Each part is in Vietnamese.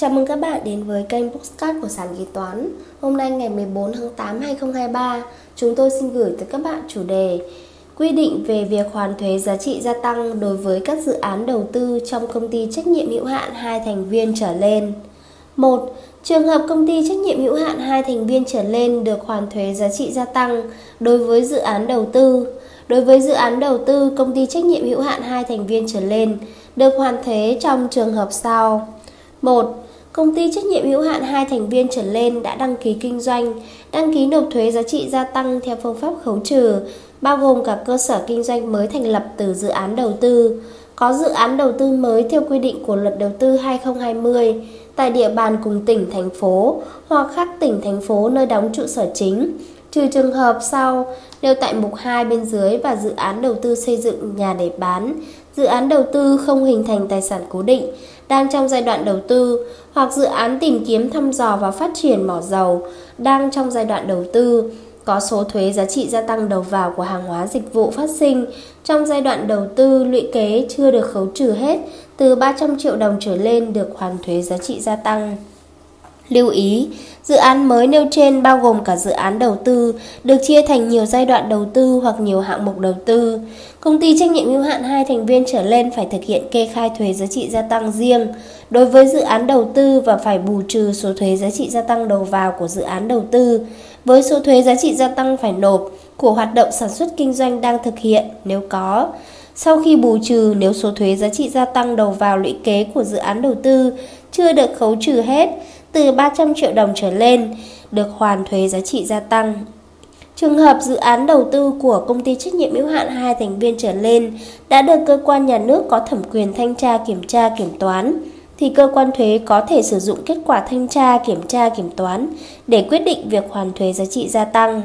Chào mừng các bạn đến với kênh Postcard của sàn Kế Toán. Hôm nay ngày 14 tháng 8 2023, chúng tôi xin gửi tới các bạn chủ đề Quy định về việc hoàn thuế giá trị gia tăng đối với các dự án đầu tư trong công ty trách nhiệm hữu hạn hai thành viên trở lên. 1. Trường hợp công ty trách nhiệm hữu hạn hai thành viên trở lên được hoàn thuế giá trị gia tăng đối với dự án đầu tư. Đối với dự án đầu tư, công ty trách nhiệm hữu hạn hai thành viên trở lên được hoàn thuế trong trường hợp sau. 1. Công ty trách nhiệm hữu hạn hai thành viên trở lên đã đăng ký kinh doanh, đăng ký nộp thuế giá trị gia tăng theo phương pháp khấu trừ, bao gồm cả cơ sở kinh doanh mới thành lập từ dự án đầu tư, có dự án đầu tư mới theo quy định của Luật Đầu tư 2020 tại địa bàn cùng tỉnh, thành phố hoặc khác tỉnh, thành phố nơi đóng trụ sở chính, trừ trường hợp sau nêu tại mục 2 bên dưới và dự án đầu tư xây dựng nhà để bán, dự án đầu tư không hình thành tài sản cố định, đang trong giai đoạn đầu tư hoặc dự án tìm kiếm thăm dò và phát triển mỏ dầu đang trong giai đoạn đầu tư có số thuế giá trị gia tăng đầu vào của hàng hóa dịch vụ phát sinh trong giai đoạn đầu tư lũy kế chưa được khấu trừ hết từ 300 triệu đồng trở lên được hoàn thuế giá trị gia tăng. Lưu ý, dự án mới nêu trên bao gồm cả dự án đầu tư, được chia thành nhiều giai đoạn đầu tư hoặc nhiều hạng mục đầu tư. Công ty trách nhiệm hữu hạn hai thành viên trở lên phải thực hiện kê khai thuế giá trị gia tăng riêng đối với dự án đầu tư và phải bù trừ số thuế giá trị gia tăng đầu vào của dự án đầu tư với số thuế giá trị gia tăng phải nộp của hoạt động sản xuất kinh doanh đang thực hiện nếu có. Sau khi bù trừ nếu số thuế giá trị gia tăng đầu vào lũy kế của dự án đầu tư chưa được khấu trừ hết từ 300 triệu đồng trở lên, được hoàn thuế giá trị gia tăng. Trường hợp dự án đầu tư của công ty trách nhiệm hữu hạn hai thành viên trở lên đã được cơ quan nhà nước có thẩm quyền thanh tra kiểm tra kiểm toán, thì cơ quan thuế có thể sử dụng kết quả thanh tra kiểm tra kiểm toán để quyết định việc hoàn thuế giá trị gia tăng.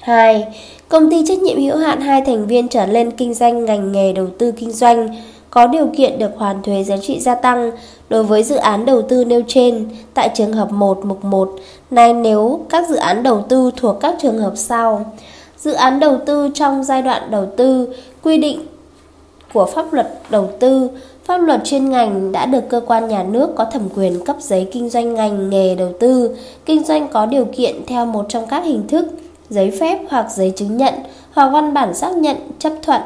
2. Công ty trách nhiệm hữu hạn hai thành viên trở lên kinh doanh ngành nghề đầu tư kinh doanh có điều kiện được hoàn thuế giá trị gia tăng đối với dự án đầu tư nêu trên tại trường hợp 1 mục 1 này nếu các dự án đầu tư thuộc các trường hợp sau. Dự án đầu tư trong giai đoạn đầu tư quy định của pháp luật đầu tư, pháp luật chuyên ngành đã được cơ quan nhà nước có thẩm quyền cấp giấy kinh doanh ngành nghề đầu tư, kinh doanh có điều kiện theo một trong các hình thức giấy phép hoặc giấy chứng nhận hoặc văn bản xác nhận chấp thuận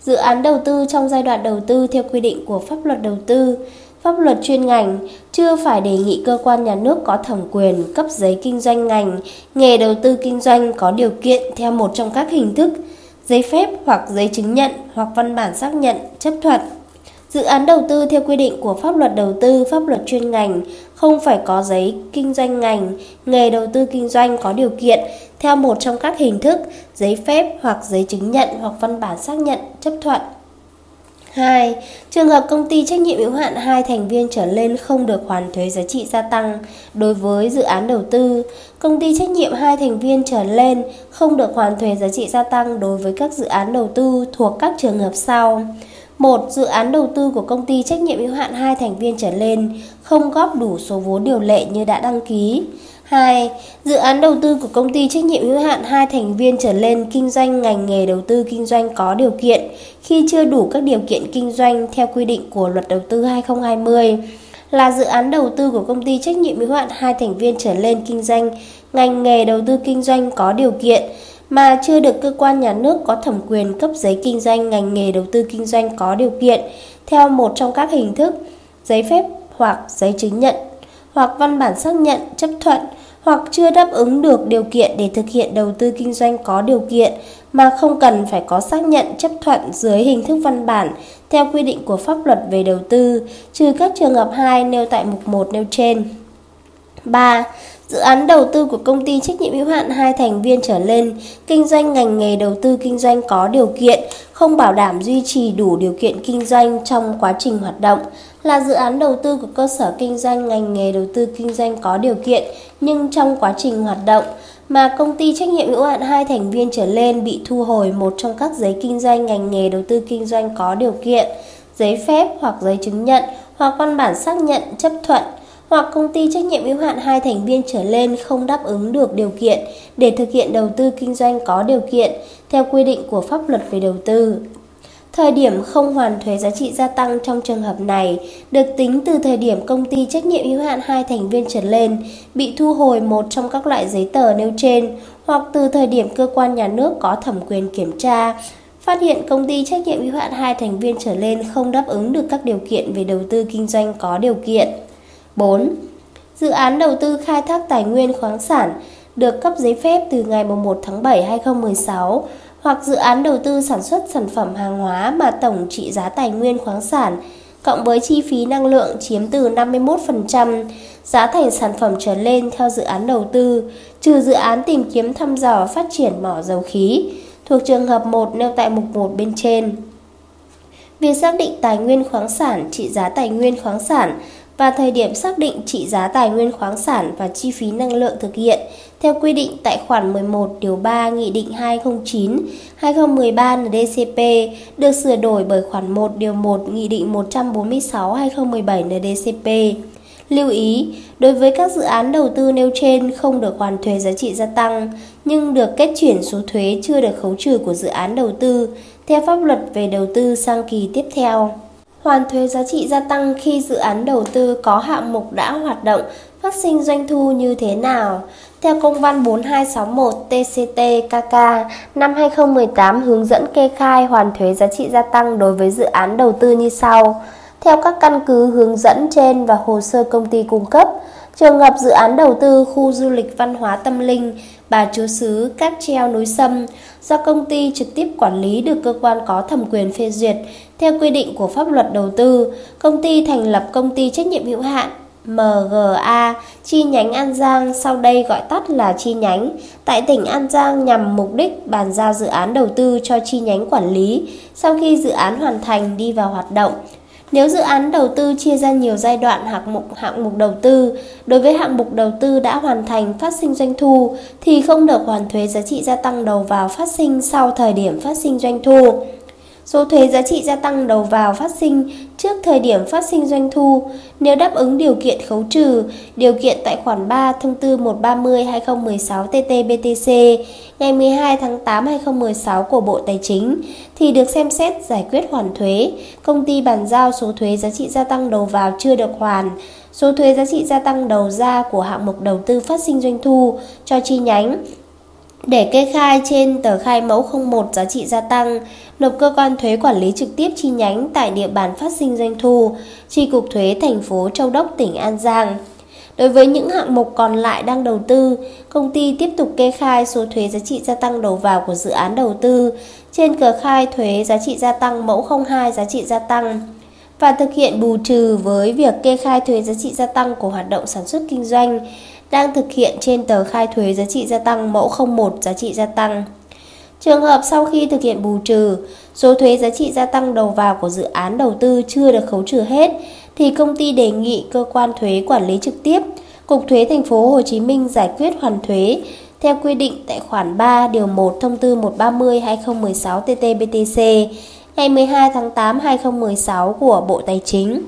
dự án đầu tư trong giai đoạn đầu tư theo quy định của pháp luật đầu tư, pháp luật chuyên ngành chưa phải đề nghị cơ quan nhà nước có thẩm quyền cấp giấy kinh doanh ngành, nghề đầu tư kinh doanh có điều kiện theo một trong các hình thức giấy phép hoặc giấy chứng nhận hoặc văn bản xác nhận chấp thuận. Dự án đầu tư theo quy định của pháp luật đầu tư, pháp luật chuyên ngành không phải có giấy kinh doanh ngành, nghề đầu tư kinh doanh có điều kiện theo một trong các hình thức giấy phép hoặc giấy chứng nhận hoặc văn bản xác nhận chấp thuận. 2. Trường hợp công ty trách nhiệm hữu hạn hai thành viên trở lên không được hoàn thuế giá trị gia tăng đối với dự án đầu tư, công ty trách nhiệm hai thành viên trở lên không được hoàn thuế giá trị gia tăng đối với các dự án đầu tư thuộc các trường hợp sau một, Dự án đầu tư của công ty trách nhiệm hữu hạn hai thành viên trở lên, không góp đủ số vốn điều lệ như đã đăng ký. 2. Dự án đầu tư của công ty trách nhiệm hữu hạn hai thành viên trở lên kinh doanh ngành nghề đầu tư kinh doanh có điều kiện khi chưa đủ các điều kiện kinh doanh theo quy định của Luật Đầu tư 2020 là dự án đầu tư của công ty trách nhiệm hữu hạn hai thành viên trở lên kinh doanh ngành nghề đầu tư kinh doanh có điều kiện mà chưa được cơ quan nhà nước có thẩm quyền cấp giấy kinh doanh ngành nghề đầu tư kinh doanh có điều kiện theo một trong các hình thức giấy phép hoặc giấy chứng nhận hoặc văn bản xác nhận chấp thuận hoặc chưa đáp ứng được điều kiện để thực hiện đầu tư kinh doanh có điều kiện mà không cần phải có xác nhận chấp thuận dưới hình thức văn bản theo quy định của pháp luật về đầu tư, trừ các trường hợp 2 nêu tại mục 1 nêu trên. 3. Dự án đầu tư của công ty trách nhiệm hữu hạn hai thành viên trở lên kinh doanh ngành nghề đầu tư kinh doanh có điều kiện, không bảo đảm duy trì đủ điều kiện kinh doanh trong quá trình hoạt động, là dự án đầu tư của cơ sở kinh doanh ngành nghề đầu tư kinh doanh có điều kiện nhưng trong quá trình hoạt động mà công ty trách nhiệm hữu hạn hai thành viên trở lên bị thu hồi một trong các giấy kinh doanh ngành nghề đầu tư kinh doanh có điều kiện, giấy phép hoặc giấy chứng nhận hoặc văn bản xác nhận chấp thuận hoặc công ty trách nhiệm hữu hạn hai thành viên trở lên không đáp ứng được điều kiện để thực hiện đầu tư kinh doanh có điều kiện theo quy định của pháp luật về đầu tư Thời điểm không hoàn thuế giá trị gia tăng trong trường hợp này được tính từ thời điểm công ty trách nhiệm hữu hạn hai thành viên trở lên bị thu hồi một trong các loại giấy tờ nêu trên hoặc từ thời điểm cơ quan nhà nước có thẩm quyền kiểm tra, phát hiện công ty trách nhiệm hữu hạn hai thành viên trở lên không đáp ứng được các điều kiện về đầu tư kinh doanh có điều kiện. 4. Dự án đầu tư khai thác tài nguyên khoáng sản được cấp giấy phép từ ngày 1 tháng 7 2016 hoặc dự án đầu tư sản xuất sản phẩm hàng hóa mà tổng trị giá tài nguyên khoáng sản cộng với chi phí năng lượng chiếm từ 51% giá thành sản phẩm trở lên theo dự án đầu tư, trừ dự án tìm kiếm thăm dò phát triển mỏ dầu khí, thuộc trường hợp 1 nêu tại mục 1 bên trên. Việc xác định tài nguyên khoáng sản, trị giá tài nguyên khoáng sản và thời điểm xác định trị giá tài nguyên khoáng sản và chi phí năng lượng thực hiện theo quy định tại khoản 11 điều 3 Nghị định 209 2013 NDCP được sửa đổi bởi khoản 1 điều 1 Nghị định 146 2017 NDCP. Lưu ý, đối với các dự án đầu tư nêu trên không được hoàn thuế giá trị gia tăng, nhưng được kết chuyển số thuế chưa được khấu trừ của dự án đầu tư theo pháp luật về đầu tư sang kỳ tiếp theo. Hoàn thuế giá trị gia tăng khi dự án đầu tư có hạng mục đã hoạt động, phát sinh doanh thu như thế nào? Theo công văn 4261 TCT-KK năm 2018 hướng dẫn kê khai hoàn thuế giá trị gia tăng đối với dự án đầu tư như sau. Theo các căn cứ hướng dẫn trên và hồ sơ công ty cung cấp, trường hợp dự án đầu tư khu du lịch văn hóa tâm linh Bà Chúa Sứ Cáp Treo Núi Sâm do công ty trực tiếp quản lý được cơ quan có thẩm quyền phê duyệt theo quy định của pháp luật đầu tư. Công ty thành lập công ty trách nhiệm hữu hạn MGA chi nhánh An Giang, sau đây gọi tắt là chi nhánh tại tỉnh An Giang nhằm mục đích bàn giao dự án đầu tư cho chi nhánh quản lý sau khi dự án hoàn thành, đi vào hoạt động nếu dự án đầu tư chia ra nhiều giai đoạn hạng mục hạng mục đầu tư, đối với hạng mục đầu tư đã hoàn thành phát sinh doanh thu thì không được hoàn thuế giá trị gia tăng đầu vào phát sinh sau thời điểm phát sinh doanh thu. Số thuế giá trị gia tăng đầu vào phát sinh trước thời điểm phát sinh doanh thu nếu đáp ứng điều kiện khấu trừ, điều kiện tại khoản 3 thông tư 130/2016 TT-BTC ngày 12 tháng 8 2016 của Bộ Tài chính thì được xem xét giải quyết hoàn thuế. Công ty bàn giao số thuế giá trị gia tăng đầu vào chưa được hoàn, số thuế giá trị gia tăng đầu ra của hạng mục đầu tư phát sinh doanh thu cho chi nhánh để kê khai trên tờ khai mẫu 01 giá trị gia tăng, nộp cơ quan thuế quản lý trực tiếp chi nhánh tại địa bàn phát sinh doanh thu, chi cục thuế thành phố Châu Đốc tỉnh An Giang. Đối với những hạng mục còn lại đang đầu tư, công ty tiếp tục kê khai số thuế giá trị gia tăng đầu vào của dự án đầu tư trên cờ khai thuế giá trị gia tăng mẫu 02 giá trị gia tăng và thực hiện bù trừ với việc kê khai thuế giá trị gia tăng của hoạt động sản xuất kinh doanh đang thực hiện trên tờ khai thuế giá trị gia tăng mẫu 01 giá trị gia tăng. Trường hợp sau khi thực hiện bù trừ, số thuế giá trị gia tăng đầu vào của dự án đầu tư chưa được khấu trừ hết thì công ty đề nghị cơ quan thuế quản lý trực tiếp, Cục thuế thành phố Hồ Chí Minh giải quyết hoàn thuế theo quy định tại khoản 3 điều 1 thông tư 130/2016 TT-BTC ngày 12 tháng 8 2016 của Bộ Tài chính.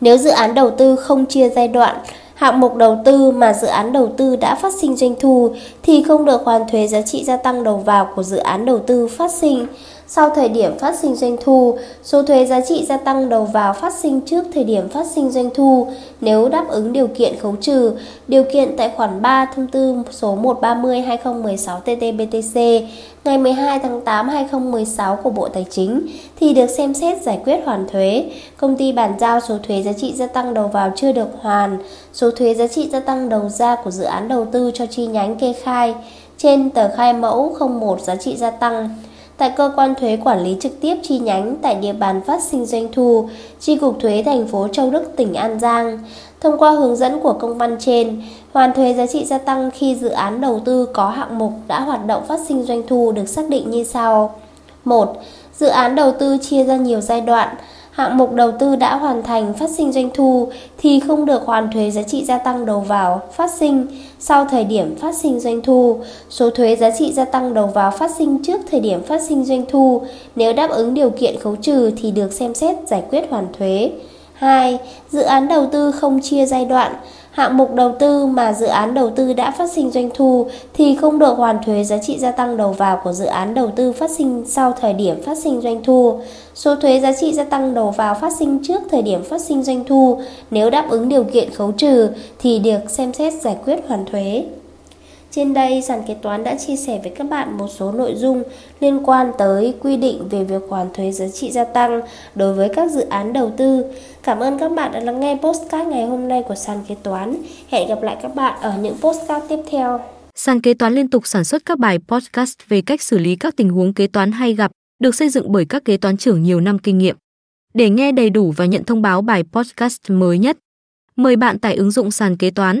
Nếu dự án đầu tư không chia giai đoạn hạng mục đầu tư mà dự án đầu tư đã phát sinh doanh thu thì không được hoàn thuế giá trị gia tăng đầu vào của dự án đầu tư phát sinh sau thời điểm phát sinh doanh thu, số thuế giá trị gia tăng đầu vào phát sinh trước thời điểm phát sinh doanh thu. Nếu đáp ứng điều kiện khấu trừ, điều kiện tại khoản 3 thông tư số 130/2016 TT-BTC ngày 12 tháng 8 2016 của Bộ Tài chính thì được xem xét giải quyết hoàn thuế. Công ty bàn giao số thuế giá trị gia tăng đầu vào chưa được hoàn, số thuế giá trị gia tăng đầu ra của dự án đầu tư cho chi nhánh kê khai. Trên tờ khai mẫu 01 giá trị gia tăng tại cơ quan thuế quản lý trực tiếp chi nhánh tại địa bàn phát sinh doanh thu, chi cục thuế thành phố Châu Đức, tỉnh An Giang. Thông qua hướng dẫn của công văn trên, hoàn thuế giá trị gia tăng khi dự án đầu tư có hạng mục đã hoạt động phát sinh doanh thu được xác định như sau. 1. Dự án đầu tư chia ra nhiều giai đoạn hạng mục đầu tư đã hoàn thành phát sinh doanh thu thì không được hoàn thuế giá trị gia tăng đầu vào phát sinh sau thời điểm phát sinh doanh thu, số thuế giá trị gia tăng đầu vào phát sinh trước thời điểm phát sinh doanh thu, nếu đáp ứng điều kiện khấu trừ thì được xem xét giải quyết hoàn thuế. 2. Dự án đầu tư không chia giai đoạn. Hạng mục đầu tư mà dự án đầu tư đã phát sinh doanh thu thì không được hoàn thuế giá trị gia tăng đầu vào của dự án đầu tư phát sinh sau thời điểm phát sinh doanh thu. Số thuế giá trị gia tăng đầu vào phát sinh trước thời điểm phát sinh doanh thu, nếu đáp ứng điều kiện khấu trừ thì được xem xét giải quyết hoàn thuế. Trên đây, sàn kế toán đã chia sẻ với các bạn một số nội dung liên quan tới quy định về việc hoàn thuế giá trị gia tăng đối với các dự án đầu tư. Cảm ơn các bạn đã lắng nghe postcard ngày hôm nay của sàn kế toán. Hẹn gặp lại các bạn ở những postcard tiếp theo. Sàn kế toán liên tục sản xuất các bài podcast về cách xử lý các tình huống kế toán hay gặp, được xây dựng bởi các kế toán trưởng nhiều năm kinh nghiệm. Để nghe đầy đủ và nhận thông báo bài podcast mới nhất, mời bạn tải ứng dụng sàn kế toán